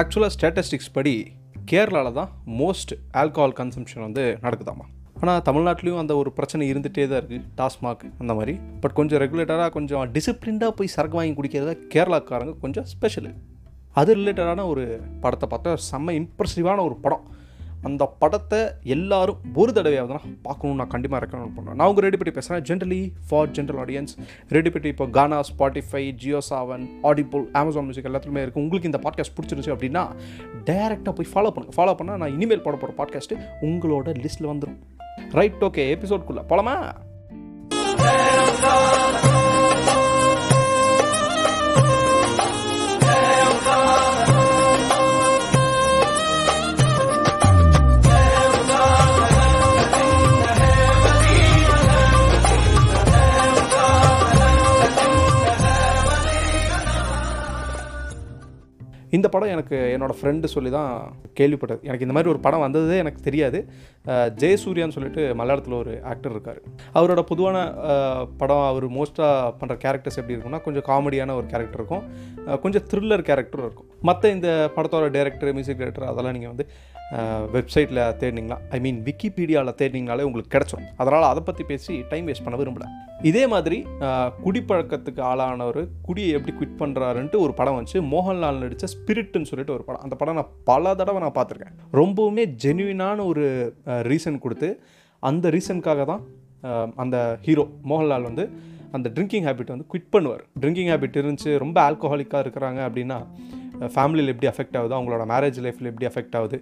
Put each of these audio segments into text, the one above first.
ஆக்சுவலாக ஸ்டேட்டஸ்டிக்ஸ் படி கேரளாவில் தான் மோஸ்ட் ஆல்கஹால் கன்சம்ஷன் வந்து நடக்குதாமா? ஆனால் தமிழ்நாட்டிலையும் அந்த ஒரு பிரச்சனை இருந்துகிட்டே தான் இருக்குது டாஸ்மாக் அந்த மாதிரி. பட் கொஞ்சம் ரெகுலேட்டராக கொஞ்சம் டிசிப்ளின்டாக போய் சரக்கு வாங்கி குடிக்கிறதா கேரளாக்காரங்க கொஞ்சம் ஸ்பெஷலு அது ரிலேட்டடான ஒரு படத்தை பார்த்தா செம்ம இம்ப்ரெசிவான ஒரு படம். அந்த படத்தை எல்லாரும் ஒரு தடவையாவது நான் பார்க்கணும்னு நான் கண்டிப்பாக ரெக்கமெண்ட் பண்ணுவேன். நான் உங்கள் ரெடி பற்றி பேசுகிறேன் ஜென்ரலி ஃபார் ஜென்ரல் ஆடியன்ஸ் ரெடி பற்றி இப்போ Gaana Spotify Jio Saavn Audible Amazon music எல்லாத்துலையுமே இருக்குது உங்களுக்கு இந்த பாட்காஸ்ட் பிடிச்சிருச்சு அப்படின்னா டேரெக்டாக போய் ஃபாலோ பண்ணுங்கள் ஃபாலோ பண்ணால் நான் இனிமேல் போட போகிற பாட்காஸ்ட்டு உங்களோட லிஸ்ட்டில் வந்துடும் ரைட் ஓகே எபிசோட்குள்ளே போலாமா? இந்த படம் எனக்கு என்னோடய ஃப்ரெண்டு சொல்லி தான் கேள்விப்பட்டது. எனக்கு இந்த மாதிரி ஒரு படம் வந்ததே எனக்கு தெரியாது. ஜெயசூர்யான்னு சொல்லிட்டு மலையாளத்தில் ஒரு ஆக்டர் இருக்கார். அவரோட பொதுவான படம் அவர் மோஸ்ட்டாக பண்ணுற கேரக்டர்ஸ் எப்படி இருக்கும்னா கொஞ்சம் காமெடியான ஒரு கேரக்டர் இருக்கும். கொஞ்சம் த்ரில்லர் கேரக்டரும் இருக்கும். மற்ற இந்த படத்தோட டேரக்டர் மியூசிக் டைரக்டர் அதெல்லாம் நீங்கள் வந்து வெப்சைட்டில் தேடினீங்களா ஐ மீன் விக்கிபீடியாவில் தேடினீங்கனாலே உங்களுக்கு கிடச்சிடும் அதனால் அதை பற்றி பேசி டைம் வேஸ்ட் பண்ண விரும்பல. இதே மாதிரி குடிப்பழக்கத்துக்கு ஆளானவர் குடியை எப்படி குவிட் பண்ணுறாருன்ட்டு ஒரு படம் வந்துச்சு. மோகன்லால் நடித்த ஸ்பிரிட்னு சொல்லிட்டு ஒரு படம். அந்த படம் நான் பல தடவை நான் பார்த்துருக்கேன். ரொம்பவுமே ஜென்யூனான ஒரு ரீசன் கொடுத்து அந்த ரீசனுக்காக தான் அந்த ஹீரோ மோகன்லால் வந்து அந்த ட்ரிங்கிங் ஹேபிட் வந்து குவிட் பண்ணுவார். ட்ரிங்கிங் ஹேபிட் இருந்துச்சு ரொம்ப ஆல்கஹாலிக்காக இருக்கிறாங்க அப்படின்னா ஃபேமிலியில் எப்படி அஃபெக்ட் ஆகுது அவங்களோட மேரேஜ் லைஃப்பில் எப்படி அஃபெக்ட் ஆகுது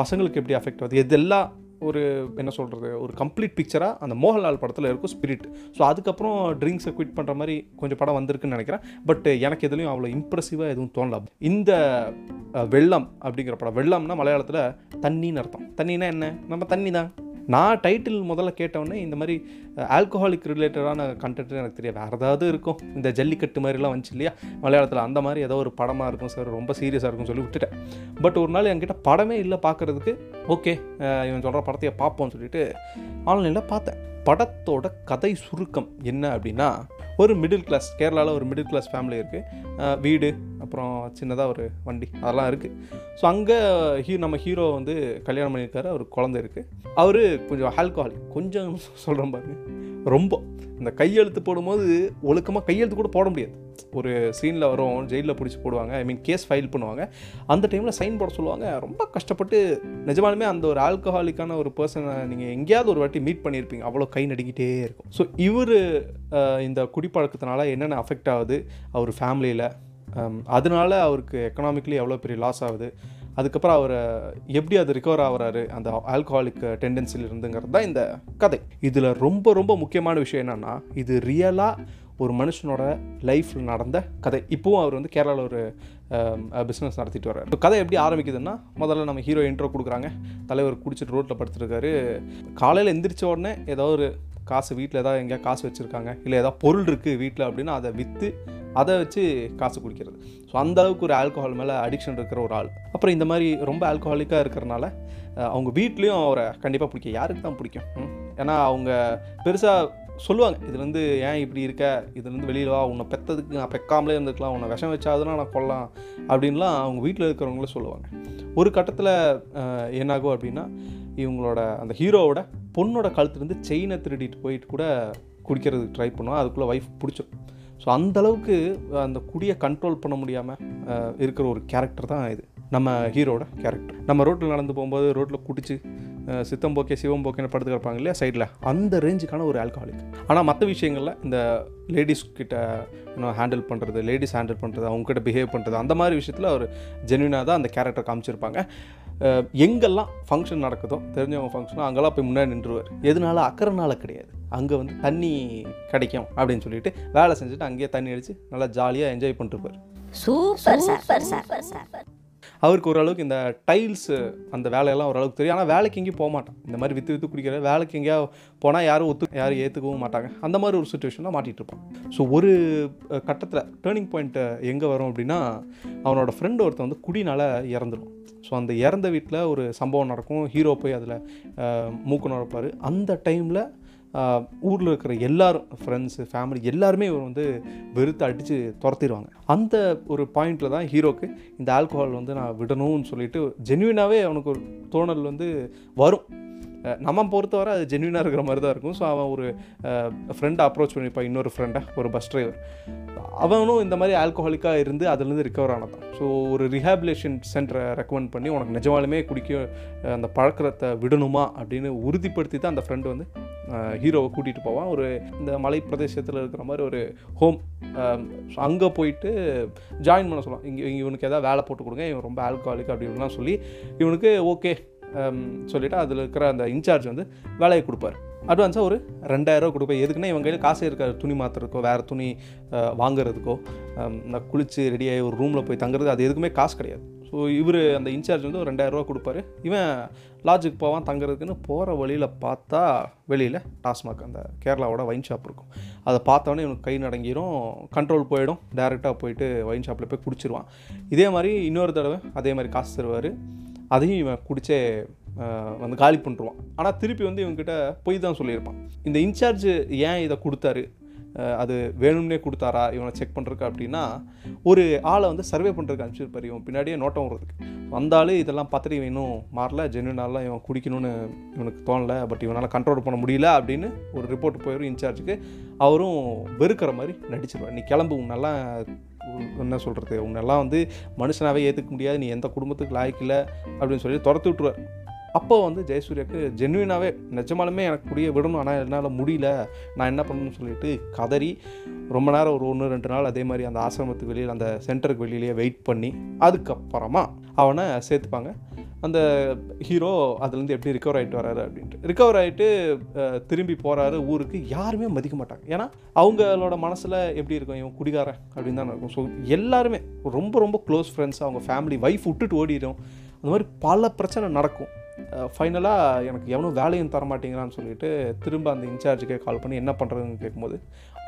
பசங்களுக்கு எப்படி அஃபெக்ட் ஆகுது இதெல்லாம் ஒரு என்ன சொல்கிறது ஒரு கம்ப்ளீட் பிக்சராக அந்த மோகன்லால் படத்தில் இருக்கும் ஸ்பிரிட் ஸோ அதுக்கப்புறம் ட்ரிங்க்ஸை குவிட் பண்ணுற மாதிரி கொஞ்சம் படம் வந்திருக்குன்னு நினைக்கிறேன். பட் எனக்கு எதுலையும் அவ்வளோ இம்ப்ரெசிவாக எதுவும் தோணல. இந்த வெள்ளம் அப்படிங்கிற படம் வெள்ளம்னா மலையாளத்தில் தண்ணின்னு அர்த்தம். தண்ணினா என்ன? நம்ம தண்ணி தான் நான் டைட்டில் முதல்ல கேட்டவுடனே இந்த மாதிரி ஆல்கஹாலிக் ரிலேட்டடான கண்டென்ட் எனக்கு தெரியாது. வேறு ஏதாவது இருக்கும். இந்த ஜல்லிக்கட்டு மாதிரிலாம் வந்துச்சு இல்லையா? மலையாளத்தில் அந்த மாதிரி ஏதோ ஒரு படமாக இருக்கும் சார். ரொம்ப சீரியஸாக இருக்கும்னு சொல்லி விட்டுட்டேன். பட் ஒரு நாள் என்கிட்ட படமே இல்லை பார்க்குறதுக்கு ஓகே இவன் சொல்கிற படத்தையே பார்ப்போம்னு சொல்லிட்டு ஆன்லைனில் பார்த்தேன். படத்தோட கதை சுருக்கம் என்ன அப்படின்னா ஒரு மிடில் கிளாஸ் கேரளாவில் ஒரு மிடில் கிளாஸ் ஃபேமிலி இருக்குது வீடு அப்புறம் சின்னதாக ஒரு வண்டி அதெல்லாம் இருக்குது ஸோ அங்கே ஹீ நம்ம ஹீரோ வந்து கல்யாணம் பண்ணியிருக்காரு. அவர் குழந்தை இருக்குது அவர் கொஞ்சம் ஆல்கஹாலிக் கொஞ்சம் சொல்கிறேன் பாருங்க. ரொம்ப இந்த கையெழுத்து போடும்போது ஒழுக்கமாக கையெழுத்து கூட போட முடியாது. ஒரு சீனில் வரும் ஜெயிலில் பிடிச்சி போடுவாங்க ஐ மீன் கேஸ் ஃபைல் பண்ணுவாங்க. அந்த டைமில் சைன் போட சொல்லுவாங்க. ரொம்ப கஷ்டப்பட்டு நிஜமாலுமே அந்த ஒரு ஆல்கஹாலிக்கான ஒரு பர்சனை நீங்கள் எங்கேயாவது ஒரு வாட்டி மீட் பண்ணியிருப்பீங்க அவ்வளோ கை நடுக்கிட்டே இருக்கும். ஸோ இவர் இந்த குடிப்பழக்கத்தினால என்னென்ன அஃபெக்ட் ஆகுது? அவர் ஃபேமிலியில் அதனால அவருக்கு எக்கனாமிக்கலி எவ்வளோ பெரிய லாஸ் ஆகுது? அதுக்கப்புறம் அவர் எப்படி அது ரிகவர் ஆகுறாரு அந்த ஆல்கஹாலிக் டெண்டன்சியில் இருந்துங்கிறது தான் இந்த கதை. இதில் ரொம்ப ரொம்ப முக்கியமான விஷயம் என்னென்னா இது ரியலாக ஒரு மனுஷனோட லைஃப்பில் நடந்த கதை. இப்போவும் அவர் வந்து கேரளாவில் ஒரு பிஸ்னஸ் நடத்திட்டு வர்றாரு. இப்போ கதை எப்படி ஆரம்பிக்குதுன்னா முதல்ல நம்ம ஹீரோ இன்ட்ரோ கொடுக்குறாங்க. தலைவர் குடிச்சிட்டு ரோட்டில் படுத்துருக்காரு. காலையில் எந்திரிச்ச உடனே ஏதோ ஒரு காசு வீட்டில் ஏதாவது எங்கேயா காசு வச்சுருக்காங்க. இல்லை ஏதாவது பொருள் இருக்குது வீட்டில் அப்படின்னா அதை விற்று அதை வச்சு காசு குடிக்கிறது. ஸோ அந்த அளவுக்கு ஒரு ஆல்கஹால் மேலே அடிக்ஷன் இருக்கிற ஒரு ஆள். அப்புறம் இந்த மாதிரி ரொம்ப ஆல்கஹாலிக்காக இருக்கிறனால அவங்க வீட்லேயும் அவரை கண்டிப்பாக பிடிக்கும். யாருக்கு தான் பிடிக்கும்? ஏன்னா அவங்க பெருசாக சொல்லுவாங்க இதுலேருந்து ஏன் இப்படி இருக்க? இதுலேருந்து வெளியில் வா. உன்னை பெத்ததுக்கு நான் பெக்காமலே இருந்துக்கலாம். உன்னை விஷம் வச்சாதுன்னா நான் கொல்லலாம். அப்படின்லாம் அவங்க வீட்டில் இருக்கிறவங்களும் சொல்லுவாங்க. ஒரு கட்டத்தில் என்னாகும் அப்படின்னா இவங்களோட அந்த ஹீரோவோட பொண்ணோட கழுத்துலேருந்து செயினை திருடிட்டு போயிட்டு கூட குடிக்கிறதுக்கு ட்ரை பண்ணுவோம் அதுக்குள்ளே ஒய்ஃப் பிடிச்சிடும் ஸோ அந்த அளவுக்கு அந்த குடியை கண்ட்ரோல் பண்ண முடியாமல் இருக்கிற ஒரு கேரக்டர் தான் இது. நம்ம ஹீரோட கேரக்டர் நம்ம ரோட்டில் நடந்து போகும்போது ரோட்டில் குடிச்சு சித்தம் போக்கே சிவம் போக்கேன்னு படுத்து கிடப்பாங்க இல்லையா சைடில் அந்த ரேஞ்சுக்கான ஒரு ஆல்கஹாலிக் ஆனால் மற்ற விஷயங்களில் இந்த லேடிஸ் கிட்ட இன்னும் ஹேண்டில் பண்ணுறது லேடிஸ் ஹேண்டில் பண்ணுறது அவங்ககிட்ட பிஹேவ் பண்ணுறது அந்த மாதிரி விஷயத்தில் ஒரு ஜென்வினாக தான் அந்த கேரக்டர் காமிச்சிருப்பாங்க. எங்கெல்லாம் ஃபங்க்ஷன் நடக்குதோ தெரிஞ்சவங்க ஃபங்க்ஷனோ அங்கெல்லாம் போய் முன்னாடி நின்றுவார் எதனால? அக்கறைனால கிடையாது. அங்கே வந்து தண்ணி கிடைக்கும் அப்படின்னு சொல்லிட்டு வேலை செஞ்சுட்டு அங்கேயே தண்ணி அடித்து நல்லா ஜாலியாக என்ஜாய் பண்ணிட்டு இருப்பார். சூப்பர் சார் சார் சார் அவருக்கு ஓரளவுக்கு இந்த டைல்ஸு அந்த வேலையெல்லாம் ஓரளவுக்கு தெரியும். ஆனால் வேலைக்கு எங்கேயும் போக மாட்டான். இந்த மாதிரி விற்று விற்று குடிக்கிற வேலைக்கு எங்கேயா போனால் யாரும் ஒத்து யாரும் ஏற்றுக்கவும் மாட்டாங்க. அந்த மாதிரி ஒரு சுச்சுவேஷனில் மாட்டிகிட்டு இருப்பான். ஸோ ஒரு கட்டத்தில் டேர்னிங் பாயிண்ட்டு எங்கே வரும் அப்படின்னா அவனோட ஃப்ரெண்டு ஒருத்தன் வந்து குடினால் இறந்துடும் ஸோ அந்த இறந்த வீட்டில் ஒரு சம்பவம் நடக்கும். ஹீரோ போய் அதில் மூக்கு நடப்பார் அந்த டைமில் ஊரில் இருக்கிற எல்லாரும் ஃப்ரெண்ட்ஸு ஃபேமிலி எல்லாருமே இவர் வந்து வெறுத்து அடித்து துரத்திடுவாங்க. அந்த ஒரு பாயிண்டில் தான் ஹீரோக்கு இந்த ஆல்கோஹால் வந்து நான் விடணும்னு சொல்லிட்டு ஜென்யூனாகவே அவனுக்கு ஒரு தோணல் வந்து வரும். நம்ம பொறுத்தவரை அது ஜென்வினாக இருக்கிற மாதிரி தான் இருக்கும். ஸோ அவன் ஒரு ஃப்ரெண்டை அப்ரோச் பண்ணியிருப்பான். இன்னொரு ஃப்ரெண்டை ஒரு பஸ் டிரைவர் அவனும் இந்த மாதிரி ஆல்கோஹாலிக்காக இருந்து அதுலேருந்து ரிகவர் ஆனதான். ஸோ ஒரு ரிஹாபிலேஷன் சென்டரை ரெக்கமெண்ட் பண்ணி உனக்கு நிஜமாலுமே குடிக்க அந்த பழக்கத்தை விடணுமா? அப்படின்னு உறுதிப்படுத்தி தான் அந்த ஃப்ரெண்டு வந்து ஹீரோவை கூட்டிகிட்டு போவான். ஒரு இந்த மலை பிரதேசத்தில் இருக்கிற மாதிரி ஒரு ஹோம் அங்கே போயிட்டு ஜாயின் பண்ண சொல்லலாம் இங்கே இவனுக்கு எதாவது வேலை போட்டு கொடுங்க இவன் ரொம்ப ஆல்கோஹாலிக் அப்படின்லாம் சொல்லி இவனுக்கு ஓகே சொல்லிவிட்டு அதில் இருக்கிற அந்த இன்சார்ஜ் வந்து வேலையை கொடுப்பாரு. அட்வான்ஸாக ஒரு ரெண்டாயிரரூவா கொடுப்பேன். எதுக்குன்னா இவங்க கையில் காசே இருக்காது துணி மாற்றுறதுக்கோ வேறு துணி வாங்குறதுக்கோ நான் குளித்து ரெடியாகி ஒரு ரூமில் போய் தங்குறது அது எதுக்குமே காசு கிடையாது. ஸோ இவர் அந்த இன்சார்ஜ் வந்து ஒரு ரெண்டாயிரரூவா கொடுப்பாரு. இவன் லாட்ஜுக்கு போவான் தங்குறதுக்குன்னு போகிற வழியில் பார்த்தா வெளியில் டாஸ்மாக் அந்த கேரளாவோட வைன் ஷாப் இருக்கும். அதை பார்த்தோன்னே இவனுக்கு கை நடங்கிடும் கண்ட்ரோல் போயிடும் டேரெக்டாக போயிட்டு வைன் ஷாப்பில் போய் குடிச்சிருவான். இதே மாதிரி இன்னொரு தடவை அதே மாதிரி காசு தருவார். அதையும் இவன் குடிச்சே வந்து காலி பண்ணிருவான். ஆனால் திருப்பி வந்து இவங்ககிட்ட பொய் தான் சொல்லியிருப்பான். இந்த இன்சார்ஜ் ஏன் இதை கொடுத்தாரு? அது வேணும்னே கொடுத்தாரா? இவனை செக் பண்ணுறக்கு அப்படின்னா ஒரு ஆளை வந்து சர்வே பண்ணுறதுக்கு அனுப்பிச்சிருப்பார் இவன் பின்னாடியே நோட்டம் வர்றதுக்கு வந்தாலே இதெல்லாம் பார்த்துட்டு இவன் இன்னும் மாறல ஜென்வினாலாம் இவன் குடிக்கணும்னு இவனுக்கு தோணல பட் இவனால் கண்ட்ரோல் பண்ண முடியல அப்படின்னு ஒரு ரிப்போர்ட் போயிடும் இன்சார்ஜுக்கு அவரும் வெறுக்கிற மாதிரி நடிச்சிருவார். நீ கிளம்பு நல்லா என்ன சொல்கிறது உன்னெல்லாம் வந்து மனுஷனாகவே ஏற்றுக்க முடியாது. நீ எந்த குடும்பத்துக்கு லாய்க்கில்லை அப்படின்னு சொல்லி துரத்து விட்ருவார் அப்போ வந்து ஜெயசூர்யாவுக்கு ஜென்வினாகவே நிஜமாலுமே எனக்கு முடிய விடணும். ஆனால் என்னால் முடியல. நான் என்ன பண்ணணும்னு சொல்லிட்டு கதறி ரொம்ப நேரம் ஒரு ஒன்று ரெண்டு நாள் அதே மாதிரி அந்த ஆசிரமத்துக்கு வெளியில் அந்த சென்டருக்கு வெளியிலேயே வெயிட் பண்ணி அதுக்கப்புறமா அவனை சேர்த்துப்பாங்க. அந்த ஹீரோ அதுலேருந்து எப்படி ரிகவர் ஆகிட்டு வராரு அப்படின்ட்டு. ரிகவர் ஆகிட்டு திரும்பி போகிறாரு ஊருக்கு யாருமே மதிக்க மாட்டாங்க. ஏன்னா அவங்களோட மனசில் எப்படி இருக்கும் இவன் குடிகாரன் அப்படின்னு தான் இருக்கும். ஸோ எல்லாருமே ரொம்ப ரொம்ப க்ளோஸ் ஃப்ரெண்ட்ஸ் அவங்க ஃபேமிலி ஒய்ஃப் விட்டுட்டு ஓடிடும். அந்த மாதிரி பல பிரச்சனை நடக்கும். ஃபைனலாக எனக்கு எவனும் வேலையும் தர மாட்டேங்கிறான்னு சொல்லிட்டு திரும்ப அந்த இன்சார்ஜுக்கே கால் பண்ணி என்ன பண்ணுறதுன்னு கேட்கும்போது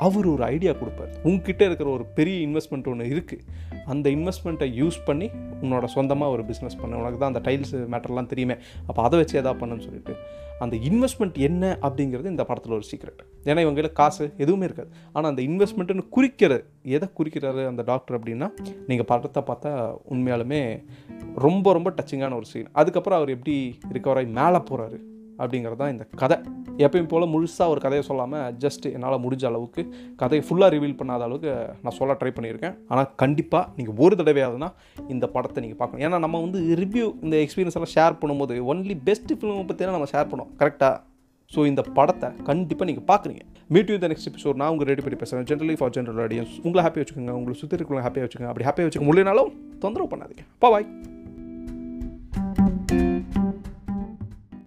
அவர் ஒரு ஐடியா கொடுப்பார். உங்ககிட்ட இருக்கிற ஒரு பெரிய இன்வெஸ்ட்மெண்ட் ஒன்று இருக்குது அந்த இன்வெஸ்ட்மெண்ட்டை யூஸ் பண்ணி உன்னோட சொந்தமாக ஒரு பிஸ்னஸ் பண்ணு. உனக்கு தான் அந்த டைல்ஸ் மேட்டர்லாம் தெரியுமே. அப்போ அதை வச்சு எதா பண்ணுன்னு சொல்லிட்டு அந்த இன்வெஸ்ட்மெண்ட் என்ன அப்படிங்கிறது இந்த படத்தில் ஒரு சீக்ரெட் ஏன்னா இவங்களுக்கு கையில் காசு எதுவுமே இருக்காது. ஆனால் அந்த இன்வெஸ்ட்மெண்ட்டுன்னு குறிக்கிறது எதை குறிக்கிறாரு அந்த டாக்டர் அப்படின்னா நீங்கள் படத்தை பார்த்தா உண்மையாலுமே ரொம்ப ரொம்ப டச்சிங்கான ஒரு சீன் அதுக்கப்புறம் அவர் எப்படி ரிகவர் ஆகி மேலே போகிறாரு அப்படிங்கிறது தான் இந்த கதை. எப்பயும் போல் முழுசாக ஒரு கதையை சொல்லாமல் ஜஸ்ட் என்னால் முடிஞ்ச அளவுக்கு கதையை ஃபுல்லாக ரிவீல் பண்ணாத அளவுக்கு நான் சொல்ல ட்ரை பண்ணியிருக்கேன். ஆனால் கண்டிப்பாக நீங்கள் ஒரு தடவையாவதுனா இந்த படத்தை நீங்கள் பார்க்கணும். ஏன்னா நம்ம வந்து ரிவ்யூ இந்த எக்ஸ்பீரியன்ஸ் எல்லாம் ஷேர் பண்ணும்போது ஒன்லி பெஸ்ட் ஃபிலிமை பற்றி நம்ம ஷேர் பண்ணுவோம் கரெக்டாக ஸோ இந்த படத்தை கண்டிப்பாக நீங்கள் பார்க்குறீங்க. Meet you the next episode நான் உங்கள் ரெடி பண்ணி பேசுகிறேன் ஜென்ரலி ஃபார் ஜென்ரல் ஆடியன்ஸ் உங்களை ஹாப்பியாக வச்சுக்கோங்க. உங்களை சுற்றி இருக்கிறவங்க ஹாப்பியாக வச்சுக்கோங்க. அப்படி ஹாப்பியாக வச்சுக்க முடியனாலும் தொந்தரவு பண்ணாதீங்க. பா பாய்